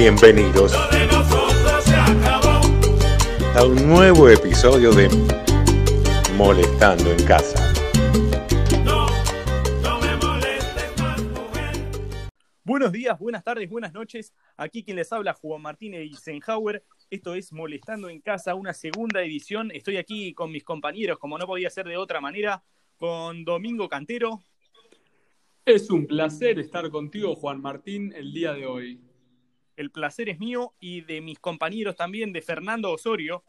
Bienvenidos a un nuevo episodio de Molestando en Casa. Buenos días, buenas tardes, buenas noches. Aquí quien les habla, Juan Martín Eisenhower. Esto es Molestando en Casa, una segunda edición. Estoy aquí con mis compañeros, como no podía ser de otra manera, con Domingo Cantero. Es un placer estar contigo, Juan Martín, el día de hoy. El placer es mío y de mis compañeros también, de Fernando Osorio.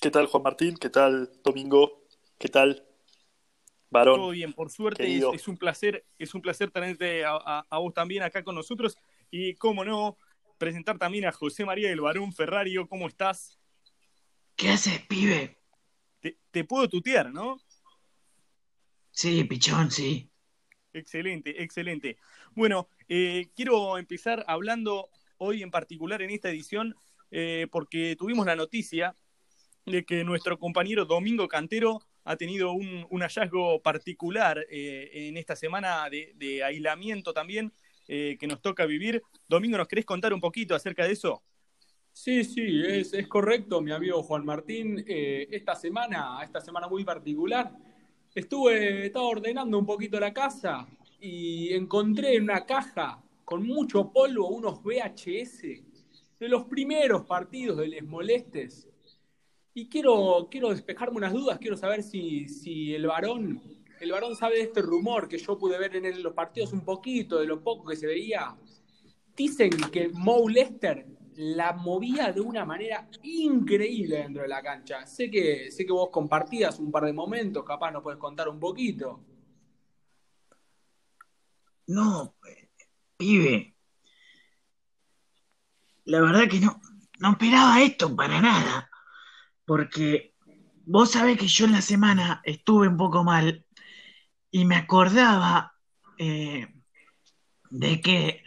¿Qué tal, Juan Martín? ¿Qué tal, Domingo? ¿Qué tal, Varón? Todo bien, por suerte es, es, un placer, es un placer tenerte a, a, a, vos también acá con nosotros. Y cómo no, presentar también a José María del Barón Ferrario. ¿Cómo estás? ¿Qué haces, pibe? Te, te puedo tutear, ¿no? Sí, pichón, sí. Excelente, excelente. Bueno, eh, quiero empezar hablando hoy en particular en esta edición eh, porque tuvimos la noticia de que nuestro compañero Domingo Cantero ha tenido un, hallazgo particular eh, en esta semana de, aislamiento también que nos toca vivir. Domingo, ¿nos querés contar un poquito acerca de eso? Sí, sí, es, es correcto, mi amigo Juan Martín. Esta semana, esta semana muy particular, estuve, estaba ordenando un poquito la casa y encontré en una caja con mucho polvo unos VHS de los primeros partidos de Les Molestes. Y quiero, quiero despejarme unas dudas, quiero saber si, si el varón, el varón sabe de este rumor que yo pude ver en los partidos un poquito, de lo poco que se veía. Dicen que Mo Lester la movía de una manera increíble dentro de la cancha. Sé que, sé que vos compartías un par de momentos, capaz nos puedes contar un poquito. No, pibe. La verdad que no, no esperaba esto para nada. Porque vos sabés que yo en la semana estuve un poco mal y me acordaba eh, de que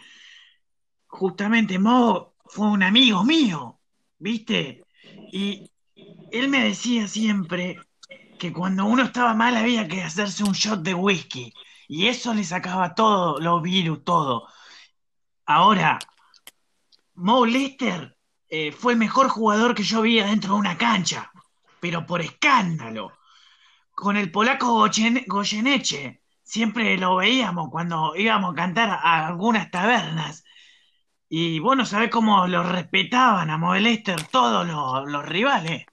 justamente Mo fue un amigo mío, ¿viste? Y él me decía siempre que cuando uno estaba mal había que hacerse un shot de whisky. Y eso le sacaba todo, los virus, todo. Ahora, Mo Lester eh, fue el mejor jugador que yo vi dentro de una cancha, pero por escándalo. Con el polaco Goyen Goyeneche, siempre lo veíamos cuando íbamos a cantar a algunas tabernas. Y vos no sabés cómo lo respetaban a Mo Lester todos los, rivales.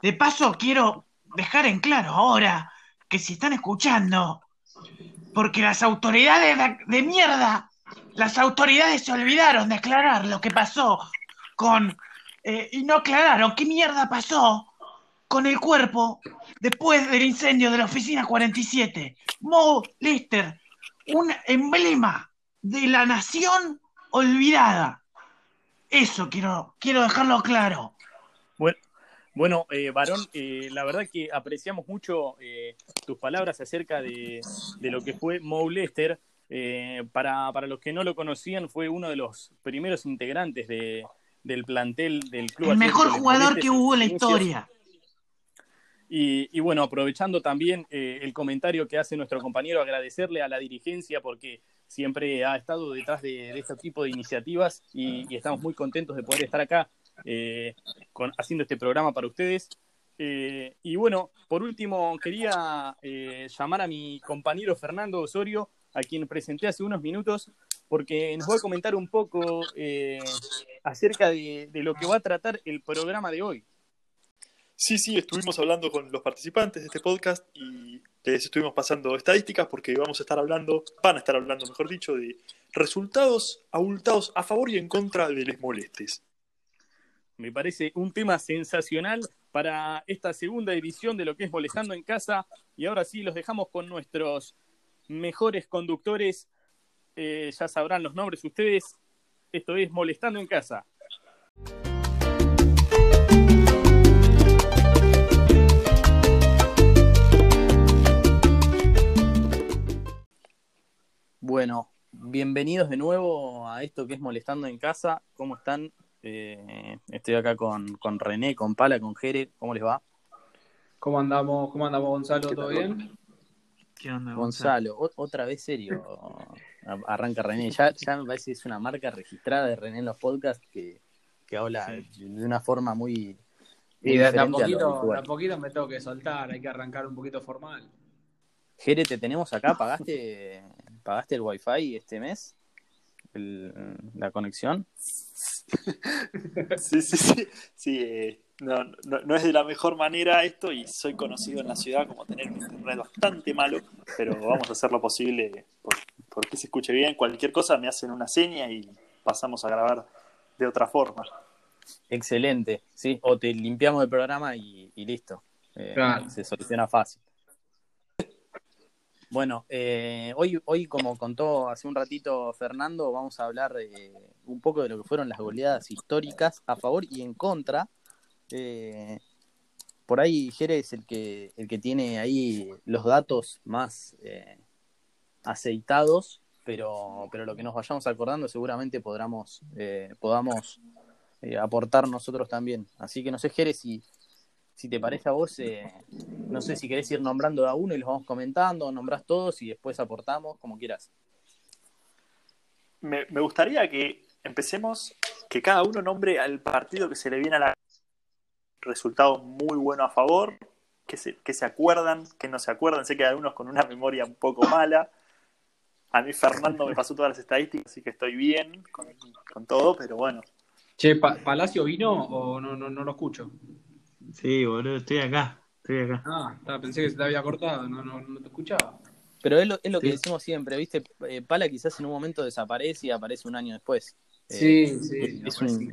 De paso, quiero dejar en claro ahora que si están escuchando, porque las autoridades de, mierda, las autoridades se olvidaron de aclarar lo que pasó con... Eh, y no aclararon qué mierda pasó con el cuerpo después del incendio de la oficina 47. Mo Lister, un emblema de la nación olvidada. Eso quiero, quiero dejarlo claro. Bueno, bueno, eh, Varón, eh, la verdad que apreciamos mucho eh, tus palabras acerca de, de, lo que fue Mo Lester. Eh, para, para, los que no lo conocían, fue uno de los primeros integrantes de, del plantel del club. El mejor jugador que hubo en la historia. Y, bueno, aprovechando también eh, el comentario que hace nuestro compañero, agradecerle a la dirigencia porque siempre ha estado detrás de, este tipo de iniciativas y, estamos muy contentos de poder estar acá eh, con, haciendo este programa para ustedes. Eh, y bueno, por último, quería llamar a mi compañero Fernando Osorio, a quien presenté hace unos minutos, porque nos va a comentar un poco acerca de, lo que va a tratar el programa de hoy. Sí, sí, estuvimos hablando con los participantes de este podcast y les estuvimos pasando estadísticas porque vamos a estar hablando, van a estar hablando, mejor dicho, de resultados abultados a favor y en contra de les molestes. Me parece un tema sensacional para esta segunda edición de lo que es Molestando en Casa. Y ahora sí, los dejamos con nuestros mejores conductores. Eh, ya sabrán los nombres ustedes. Esto es Molestando en Casa. Bueno, bienvenidos de nuevo a esto que es Molestando en Casa. ¿Cómo están? Eh, estoy acá con, con, René, con Pala, con Jere. ¿Cómo les va? ¿Cómo andamos, cómo andamos Gonzalo? ¿Todo bien? ¿Qué onda, Gonzalo? Gonzalo? otra vez serio. arranca René. Ya, ya me parece que es una marca registrada de René en los podcasts que, que habla de una forma muy, muy Y de, a poquito, de a habitual. poquito me tengo que soltar, hay que arrancar un poquito formal. Jere, te tenemos acá, ¿pagaste, pagaste el wifi este mes? El- la conexión. Sí, sí, sí. sí eh, no, no, no es de la mejor manera esto y soy conocido en la ciudad como tener un internet bastante malo, pero vamos a hacer lo posible por, por que se escuche bien. Cualquier cosa me hacen una seña y pasamos a grabar de otra forma. Excelente, sí. O te limpiamos el programa y, y listo. Eh, Claro. Se soluciona fácil. Bueno, eh, hoy, hoy, como contó hace un ratito Fernando, vamos a hablar eh, un poco de lo que fueron las goleadas históricas a favor y en contra. Eh, por ahí Jere es el que, el que tiene ahí los datos más eh, aceitados, pero, pero lo que nos vayamos acordando seguramente podamos, eh, podamos eh, aportar nosotros también. Así que no sé, Jere, si, si te parece a vos, eh, no sé si querés ir nombrando a uno y los vamos comentando, nombrás todos y después aportamos, como quieras. Me, me gustaría que empecemos, que cada uno nombre al partido que se le viene a la resultado muy bueno a favor, que se, que se acuerdan, que no se acuerdan, sé que hay algunos con una memoria un poco mala. A mí Fernando me pasó todas las estadísticas, así que estoy bien con, con todo, pero bueno. Che, Pa- ¿Palacio vino o no, no, no lo escucho? Sí, boludo, estoy acá, estoy acá. Ah, está, pensé que se te había cortado, no, no, no te escuchaba. Pero es lo, es lo que Sí. decimos siempre, ¿viste? Eh, Pala quizás en un momento desaparece y aparece un año después. Eh, Sí, sí. es un-.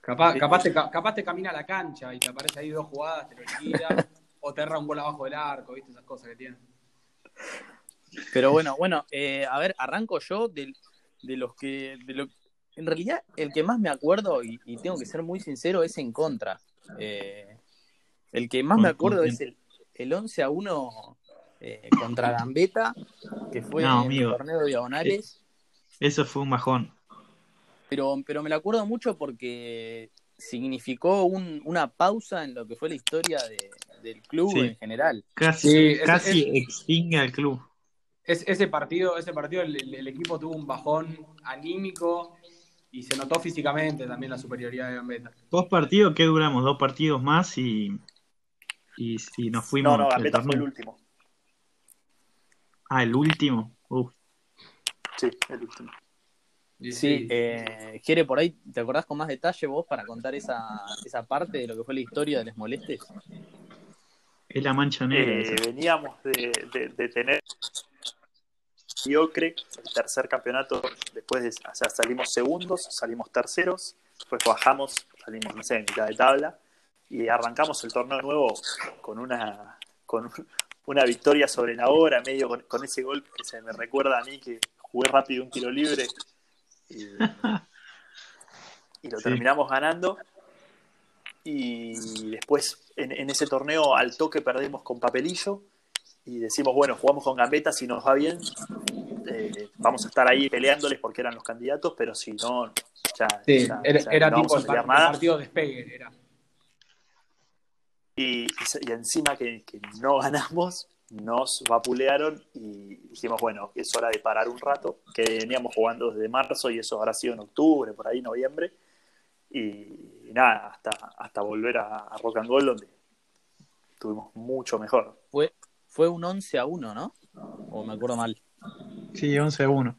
Capaz, capaz, te, capaz te camina a la cancha y te aparece ahí dos jugadas, te lo liquida, o te erra un gol abajo del arco, ¿viste? Esas cosas que tiene. Pero bueno, bueno, eh, a ver, arranco yo de, los que. De lo, en realidad, el que más me acuerdo, y, y tengo que ser muy sincero, es en contra. Eh, el que más me acuerdo es el, el 11 a 1 eh, contra Gambetta, que fue No, en amigo. el torneo de diagonales. Eso fue un bajón. Pero, pero me lo acuerdo mucho porque significó un- una pausa en lo que fue la historia de- del club Sí. en general. Casi, Sí, es- casi es- extingue al club. Es- ese partido, ese partido el, el- el equipo tuvo un bajón anímico y se notó físicamente también la superioridad de Gambetta. Dos partidos, ¿qué duramos? Dos partidos más y, y, y nos fuimos. No, no, Gambetta fue el último. Ah, el último. Uf. Sí, el último. Y Sí, eh, Jere, por ahí, ¿te acordás con más detalle vos para contar esa, esa parte de lo que fue la historia de Les Molestes? Es la mancha negra. Eh, veníamos de, de- de tener mediocre el tercer campeonato después de o sea, salimos segundos salimos terceros después bajamos salimos no sé en mitad de tabla y arrancamos el torneo nuevo con una con un- una victoria sobre la hora medio con, con ese gol que se me recuerda a mí que jugué rápido un tiro libre y, y lo Sí. terminamos ganando y después en, en ese torneo al toque perdimos con papelillo y decimos, bueno, jugamos con Gambetta, si nos va bien, eh, vamos a estar ahí peleándoles porque eran los candidatos, pero si no, ya, Sí, ya- era, ya era no tipo el, par- nada. partido despegue. Era. Y, y encima que, que no ganamos, nos vapulearon y dijimos, bueno, es hora de parar un rato, que veníamos jugando desde marzo y eso habrá sido en octubre, por ahí, noviembre. Y, y nada, hasta, hasta volver a, a Rock and Roll, donde estuvimos mucho mejor. Fue, fue un 11 a 1, ¿no? O me acuerdo mal. Sí, 11 a 1.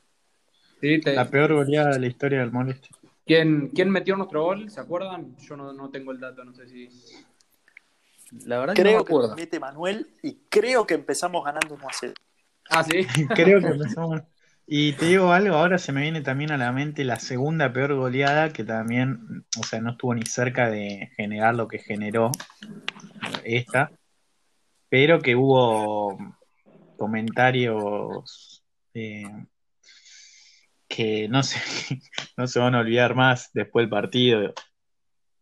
Sí, te- La peor goleada de la historia del Moleste. ¿Quién, quién metió nuestro gol? ¿Se acuerdan? Yo no, no tengo el dato, no sé si. La verdad que no me Creo que nos mete Manuel y creo que empezamos ganando 1 a 0. Ah, sí. Creo que empezamos. Y te digo algo, ahora se me viene también a la mente la segunda peor goleada, que también, o sea, no estuvo ni cerca de generar lo que generó esta, pero que hubo comentarios eh, que no se, no se van a olvidar más después del partido.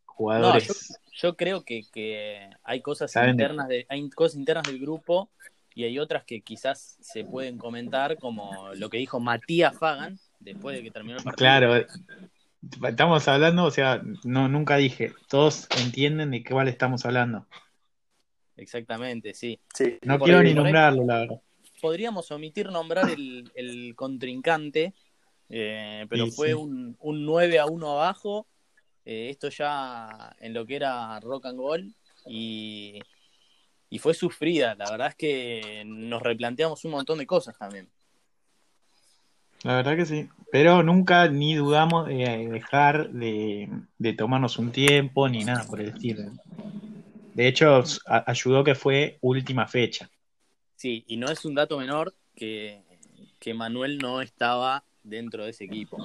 Jugadores. Yo creo que, que hay cosas Saben internas de, hay cosas internas del grupo y hay otras que quizás se pueden comentar, como lo que dijo Matías Fagan después de que terminó el partido. Claro, eh, estamos hablando, o sea, no nunca dije, todos entienden de qué cuál estamos hablando. Exactamente, sí. Sí, No Por quiero ahí- ni ahí- nombrarlo, la verdad. podríamos omitir nombrar el, el contrincante, eh, pero Sí, fue sí. Un, un 9 a 1 abajo. eh, esto ya en lo que era rock and roll. Y, y fue sufrida. La verdad es que nos replanteamos un montón de cosas también. La verdad que sí. Pero nunca ni dudamos de dejar de, de tomarnos un tiempo ni nada por el estilo. De hecho, ayudó que fue última fecha. Sí, y no es un dato menor que, que Manuel no estaba dentro de ese equipo.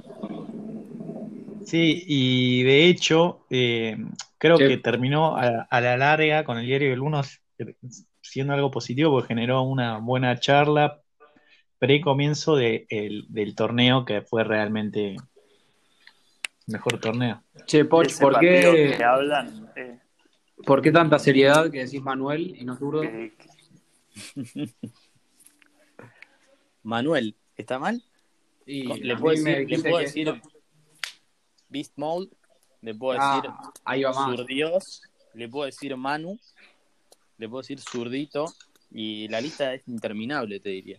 Sí, y de hecho, eh, creo Sí. que terminó a, a la larga con el diario del Uno siendo algo positivo porque generó una buena charla pre-comienzo de- el- del torneo que fue realmente mejor torneo. Che, Poch, ¿por qué, que hablan, eh, ¿por qué tanta seriedad que decís Manuel y no zurdo? Manuel, ¿está mal? Y Le a puedo decir, le puedo Beast Mode, le puedo Ah, decir ahí va más. Surdios, le puedo decir Manu, le puedo decir Zurdito, y la lista es interminable, te diría.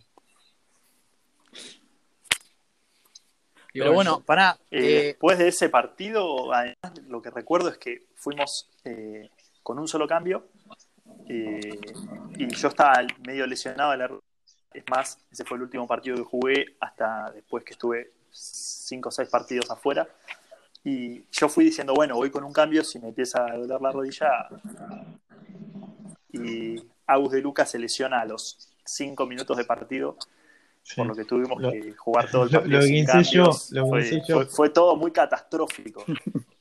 Pero bueno, para Eh, después de ese partido, además, lo que recuerdo es que fuimos eh, con un solo cambio eh, y yo estaba medio lesionado de la. Es más, ese fue el último partido que jugué hasta después que estuve cinco o seis partidos afuera. Y yo fui diciendo, bueno, voy con un cambio, si me empieza a doler la rodilla. Y Agus de Lucas se lesiona a los cinco minutos de partido Sí. por lo que tuvimos Lo- que jugar todo el partido lo sin yo, cambios. lo fue, yo. fue- fue todo muy catastrófico.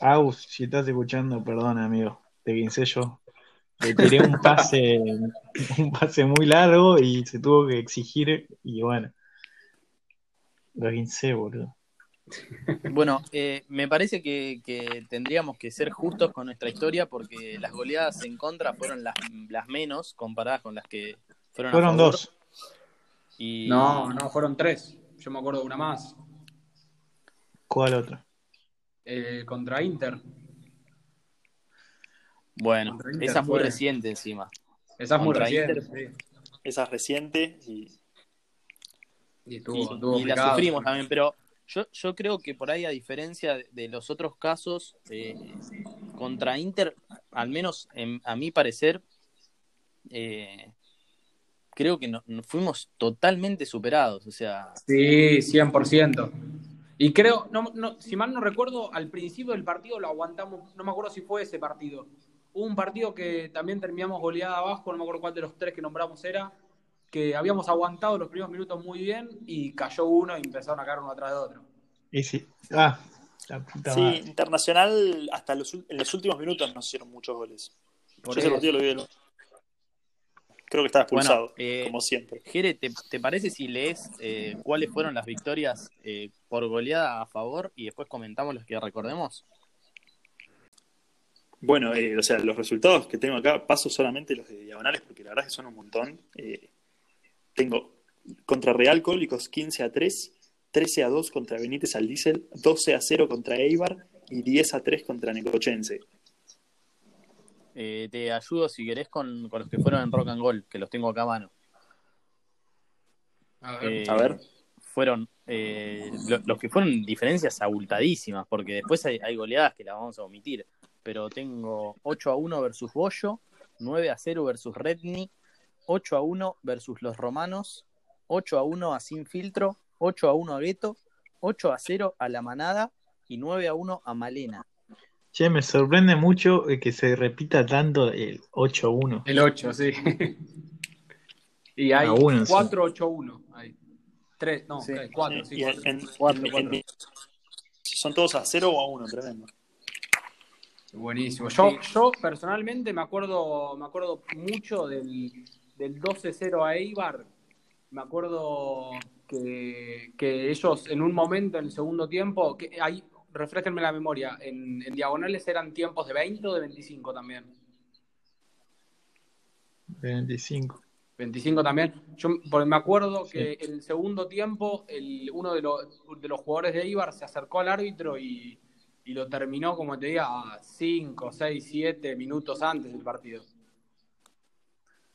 Aus, si estás escuchando, perdón, amigo, te guincé yo. Le tiré un pase, un pase muy largo y se tuvo que exigir y bueno, lo guincé, boludo. Bueno, eh, me parece que, que tendríamos que ser justos con nuestra historia porque las goleadas en contra fueron las, las menos comparadas con las que fueron a Fueron favor. dos. Y, No, no, fueron tres. Yo me acuerdo de una más. ¿Cuál otra? Eh, contra Inter. Bueno, Contra Inter esa es muy fue- reciente encima. Esa es muy reciente. Inter. sí. Esa es reciente y Y estuvo, Y, estuvo y la sufrimos también, pero yo, yo creo que por ahí, a diferencia de, de los otros casos, eh, contra Inter, al menos en- a mi parecer, eh, creo que no, no- fuimos totalmente superados. O sea, Sí, 100%. Y creo, no, no, si mal no recuerdo, al principio del partido lo aguantamos, no me acuerdo si fue ese partido. Hubo un partido que también terminamos goleada abajo, no me acuerdo cuál de los tres que nombramos era, que habíamos aguantado los primeros minutos muy bien y cayó uno y empezaron a caer uno atrás de otro. Y sí. Ah, la puta sí, madre. Internacional hasta los, en los últimos minutos nos hicieron muchos goles. Por Yo ese partido lo vi de Creo que estaba expulsado, Bueno, eh, como siempre. Jere, ¿te, te parece si lees eh, cuáles fueron las victorias eh, por goleada a favor y después comentamos los que recordemos? Bueno, o sea, los resultados que tengo acá, paso solamente los de diagonales porque la verdad es que son un montón. Tengo contra Real Cólicos 15 a 3, 13 a 2 contra Benítez al Diesel, 12 a 0 contra Eibar y 10 a 3 contra Necochense. Eh, te ayudo si querés con, con los que fueron en Rock and Roll, que los tengo acá a mano. A ver. Eh, A ver. Fueron eh, lo- los que fueron diferencias abultadísimas, porque después hay, hay goleadas que las vamos a omitir. Pero tengo 8 a 1 versus Bollo, 9 a 0 versus Redni, 8 a 1 versus Los Romanos, 8 a 1 a Sin Filtro, 8 a 1 a Gueto, 8 a 0 a La Manada y 9 a 1 a Malena. Che, me sorprende mucho eh, que se repita tanto el 8-1. El 8, sí. y hay A uno, sí. 4-8-1. Hay 3, no, Sí. 4, sí, Y en- 4. en- Cuatro, en- cuatro. en- son todos a 0 o a 1, tremendo. Buenísimo. Yo, yo personalmente me acuerdo, me acuerdo mucho del, del 12-0 a Eibar. Me acuerdo que, que ellos en un momento, en el segundo tiempo, que ahí, refresquenme la memoria, en, en diagonales eran tiempos de 20 o de 25 también. 25. 25 también. Yo porque me acuerdo que en el segundo tiempo el, uno de los, de los jugadores de Eibar se acercó al árbitro y, y lo terminó, como te diga, 5, 6, 7 minutos antes del partido.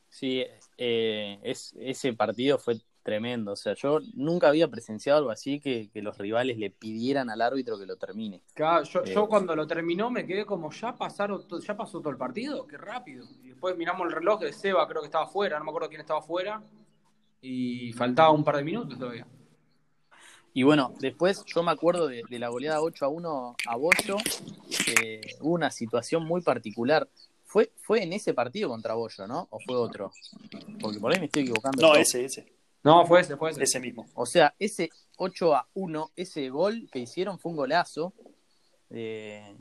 Sí, eh, es, ese partido fue tremendo. O sea, yo nunca había presenciado algo así que, que los rivales le pidieran al árbitro que lo termine. Claro, yo, Eh. yo cuando lo terminó me quedé como, ¿ya pasaron ya pasó todo el partido? Qué rápido. Y después miramos el reloj de Seba, creo que estaba afuera, no me acuerdo quién estaba afuera. Y faltaba un par de minutos todavía. Y bueno, después yo me acuerdo de, de la goleada 8 a 1 a Bollo. eh, hubo una situación muy particular. Fue, fue en ese partido contra Bollo, ¿no? ¿O fue otro? Porque por ahí me estoy equivocando. No, ese, ese. No, fue ese, fue ese. Ese mismo. O sea, ese 8 a 1, ese gol que hicieron fue un golazo. Eh,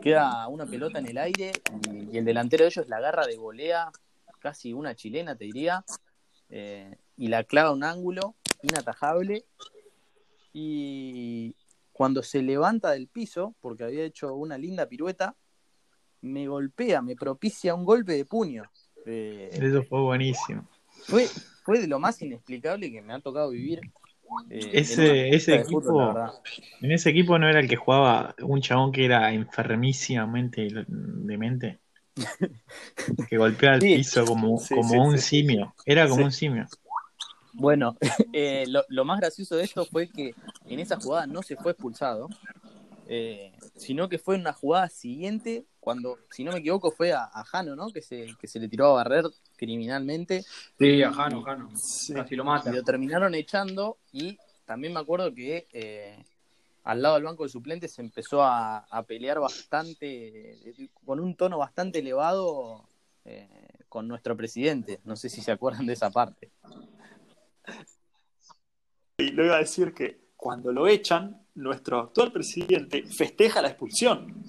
queda una pelota en el aire y, y el delantero de ellos la agarra de volea, casi una chilena, te diría, eh, y la clava a un ángulo inatajable. Y cuando se levanta del piso, porque había hecho una linda pirueta, me golpea, me propicia un golpe de puño. Eh, Eso fue buenísimo. fue, fue de lo más inexplicable que me ha tocado vivir. eh, Ese- en ese fútbol, equipo-. En ese equipo no era el que jugaba un chabón que era enfermísimamente demente. Que golpea al Sí. piso como, Sí, como sí, un sí. simio. Era como Sí. un simio. Bueno, eh, lo, lo más gracioso de esto fue que en esa jugada no se fue expulsado, eh, sino que fue en una jugada siguiente, cuando, si no me equivoco, fue a, a Jano, ¿no? Que se, que se le tiró a barrer criminalmente Sí, a Jano, Jano. Sí. Casi lo y lo terminaron echando y también me acuerdo que eh, al lado del banco de suplentes se empezó a, a pelear bastante, con un tono bastante elevado eh, con nuestro presidente. No sé si se acuerdan de esa parte. Y le iba a decir que cuando lo echan, nuestro actual presidente festeja la expulsión.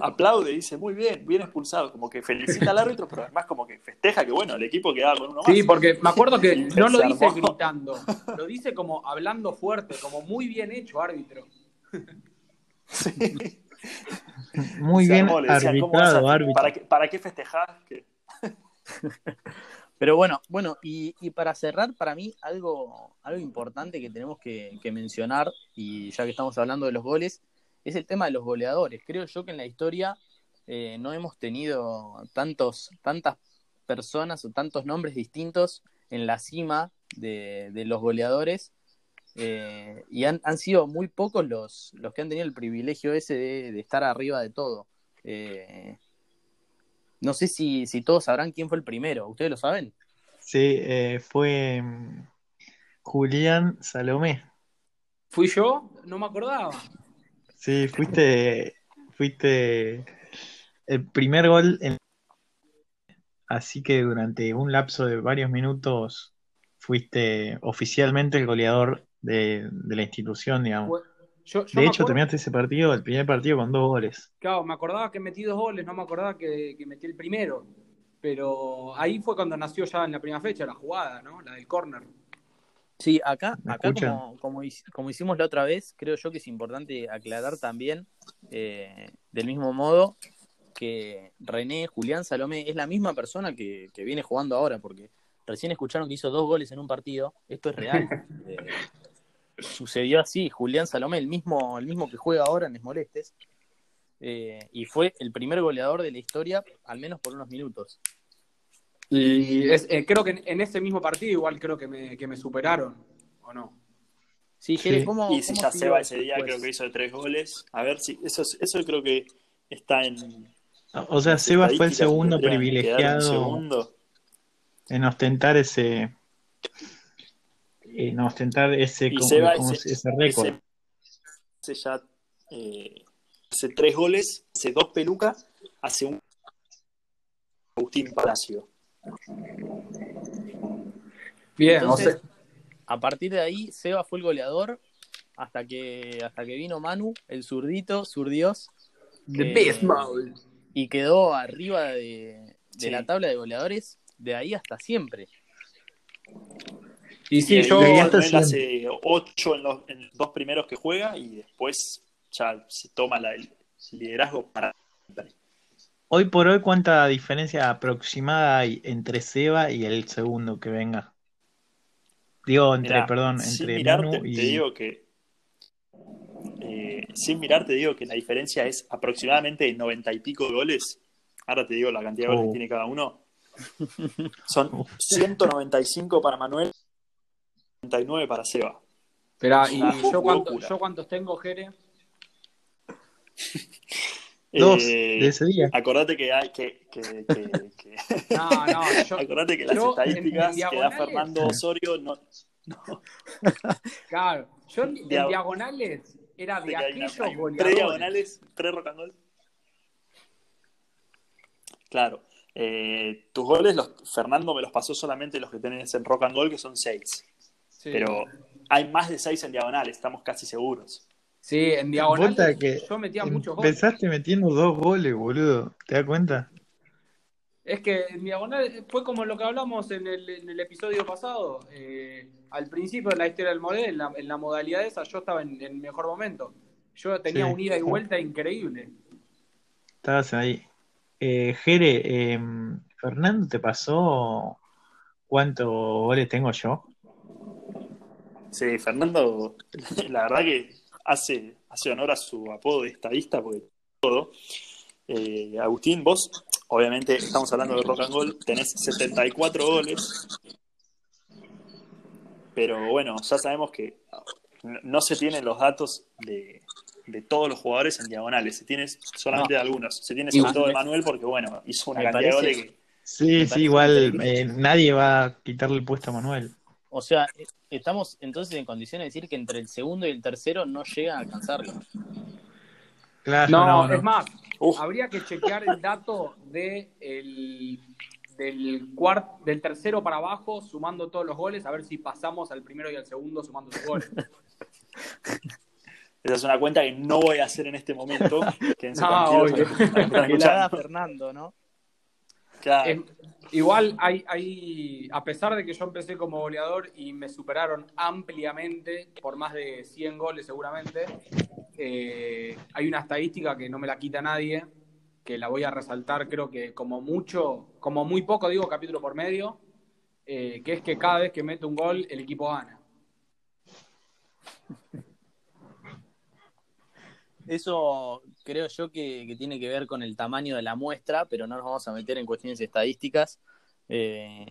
Aplaude, dice, muy bien, bien expulsado. Como que felicita al árbitro, pero además como que festeja que, bueno, el equipo quedaba con uno más. Sí, porque me acuerdo que no lo dice gritando, lo dice como hablando fuerte, como muy bien hecho, árbitro. Sí. Muy Se bien armó, le decían, ¿cómo vas a- arbitrado, árbitro. ¿Para qué, para qué Pero bueno, bueno, y, para cerrar, para mí, algo, algo importante que tenemos que, mencionar, y ya que estamos hablando de los goles, es el tema de los goleadores. Creo yo que en la historia eh, no hemos tenido tantos, tantas personas o tantos nombres distintos en la cima de, de los goleadores. eh, y han, han sido muy pocos los, los que han tenido el privilegio ese de, de estar arriba de todo. Eh, no sé si, si todos sabrán quién fue el primero. ¿Ustedes lo saben? Sí, eh, fue mm, Julián Salomé. ¿Fui yo? No me acordaba. Sí, fuiste, fuiste el primer gol en... Así que durante un lapso de varios minutos fuiste oficialmente el goleador de, de la institución, digamos. Fue- Yo, yo De hecho, acuerdo- terminaste ese partido, el primer partido, con dos goles. Claro, me acordaba que metí dos goles, no me acordaba que, que metí el primero. Pero ahí fue cuando nació ya en la primera fecha la jugada, ¿no? La del córner. Sí, acá, ¿Me acá como, como, hic- como hicimos la otra vez, creo yo que es importante aclarar también, eh, del mismo modo, que René Julián Salomé es la misma persona que, que viene jugando ahora, porque recién escucharon que hizo dos goles en un partido, esto es real. Eh, sucedió así, Julián Salomé, el mismo, el mismo que juega ahora en Esmolestes, eh, y fue el primer goleador de la historia, al menos por unos minutos. Y es- eh, creo que en, en ese mismo partido igual creo que me, que me superaron, ¿o no? Sí, Jere, Sí. ¿cómo, Y si cómo ya Seba ese día creo que hizo tres goles. A ver si. Eso, eso creo que está en. O sea, Seba fue el segundo privilegiado segundo. en ostentar ese, en ostentar ese, Y como- ese- ese récord. Ese ya eh, hace tres goles, hace dos pelucas, hace un Agustín Palacio. Bien, Entonces, o sea, a partir de ahí, Seba fue el goleador hasta que, hasta que vino Manu, el zurdito, zurdios, The eh, Best Mode. y quedó arriba de, de Sí. la tabla de goleadores de ahí hasta siempre. Y sí, yo. Manuel hace ocho en los, en los dos primeros que juega y después ya se toma la- el liderazgo para. Hoy por hoy, ¿cuánta diferencia aproximada hay entre Seba y el segundo que venga? Digo, entre, Mirá, perdón, sin entre mirar, Manu te, y... te digo que. eh, sin mirar, te digo que la diferencia es aproximadamente de noventa y pico de goles. Ahora te digo la cantidad de goles Oh. que tiene cada uno. Son 195 para Manuel, 99 para Seba. Espera, ¿y yo, cuánto- locura. yo cuántos tengo, Jere? Dos Eh, de ese día. Acordate que hay que, que, que- que- No, no, yo, acordate que las estadísticas que da Fernando Osorio no, claro, yo en Dia- diagonales era de aquellos tres diagonales, tres rock and roll. Claro. eh, tus goles, los, Fernando me los pasó solamente los que tenés en rock and roll, que son seis. Sí. Pero hay más de seis en diagonales, estamos casi seguros. Sí, en diagonales Vota que yo metía muchos goles. empezaste metiendo dos goles, boludo. ¿Te das cuenta? Es que en diagonal fue como lo que hablamos en el, en el episodio pasado. Eh, al principio de la historia del modelo, en la, en la modalidad esa, yo estaba en, en mejor momento. Yo tenía Sí. un ida y vuelta increíble. Estabas ahí. Eh, Jere, eh, Fernando, ¿te pasó cuántos goles tengo yo? Sí, Fernando, la verdad que hace, hace honor a su apodo de estadista, porque todo. Eh, Agustín, vos, obviamente, estamos hablando de rock and roll, tenés 74 goles, pero bueno, ya sabemos que no- se tienen los datos de, de todos los jugadores en diagonales, se tiene solamente de algunos, se tiene sobre todo de Manuel porque, bueno, hizo una me cantidad de goles que... Sí, sí, igual eh, nadie va a quitarle el puesto a Manuel. O sea, eh, estamos entonces en condiciones de decir que entre el segundo y el tercero no llegan a alcanzarlo. Claro, No, no, no. es más, Uf. habría que chequear el dato de el, del, cuart, del tercero para abajo, sumando todos los goles, a ver si pasamos al primero y al segundo sumando sus goles. Esa es una cuenta que no voy a hacer en este momento. Quédense No, tranquilos. Fernando, ¿no? Eh, igual hay, hay, a pesar de que yo empecé como goleador y me superaron ampliamente por más de 100 goles seguramente, eh, hay una estadística que no me la quita nadie, que la voy a resaltar creo que como mucho, como muy poco digo capítulo por medio, eh, que es que cada vez que mete un gol el equipo gana. Eso creo yo que, que tiene que ver con el tamaño de la muestra, pero no nos vamos a meter en cuestiones estadísticas. Eh,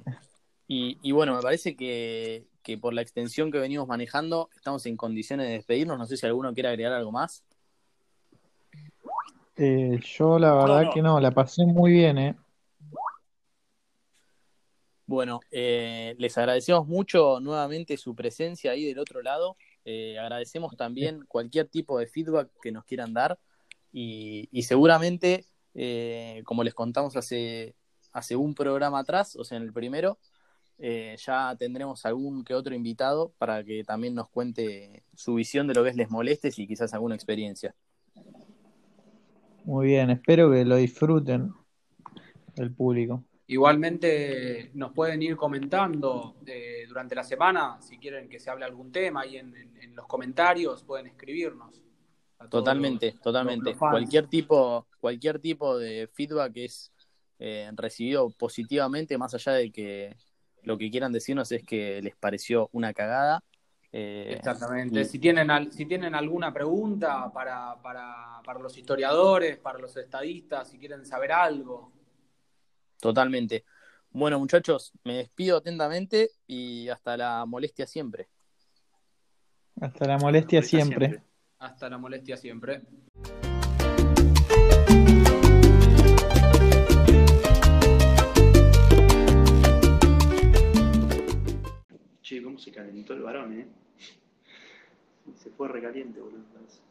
y, y bueno, me parece que, que por la extensión que venimos manejando, estamos en condiciones de despedirnos. No sé si alguno quiere agregar algo más. Eh, yo la verdad no. que no, la pasé muy bien, ¿eh? Bueno, eh, les agradecemos mucho nuevamente su presencia ahí del otro lado. Eh, agradecemos también cualquier tipo de feedback que nos quieran dar y, y seguramente, eh, como les contamos hace, hace un programa atrás, o sea, en el primero, eh, ya tendremos algún que otro invitado para que también nos cuente su visión de lo que es les molestes y quizás alguna experiencia. Muy bien, espero que lo disfruten el público. Igualmente nos pueden ir comentando eh, durante la semana, si quieren que se hable algún tema, ahí en, en- en los comentarios pueden escribirnos. Totalmente, los- totalmente. cualquier tipo, cualquier tipo de feedback es eh, recibido positivamente, más allá de que lo que quieran decirnos es que les pareció una cagada. Eh, Exactamente. y- Si tienen, al- si tienen alguna pregunta para, para, para los historiadores, para los estadistas, si quieren saber algo. Totalmente. Bueno, muchachos, me despido atentamente y hasta la molestia siempre. Hasta la molestia Ahorita siempre. Hasta la molestia siempre. Che, cómo se calentó el varón, eh. Se fue recaliente, boludo. parece.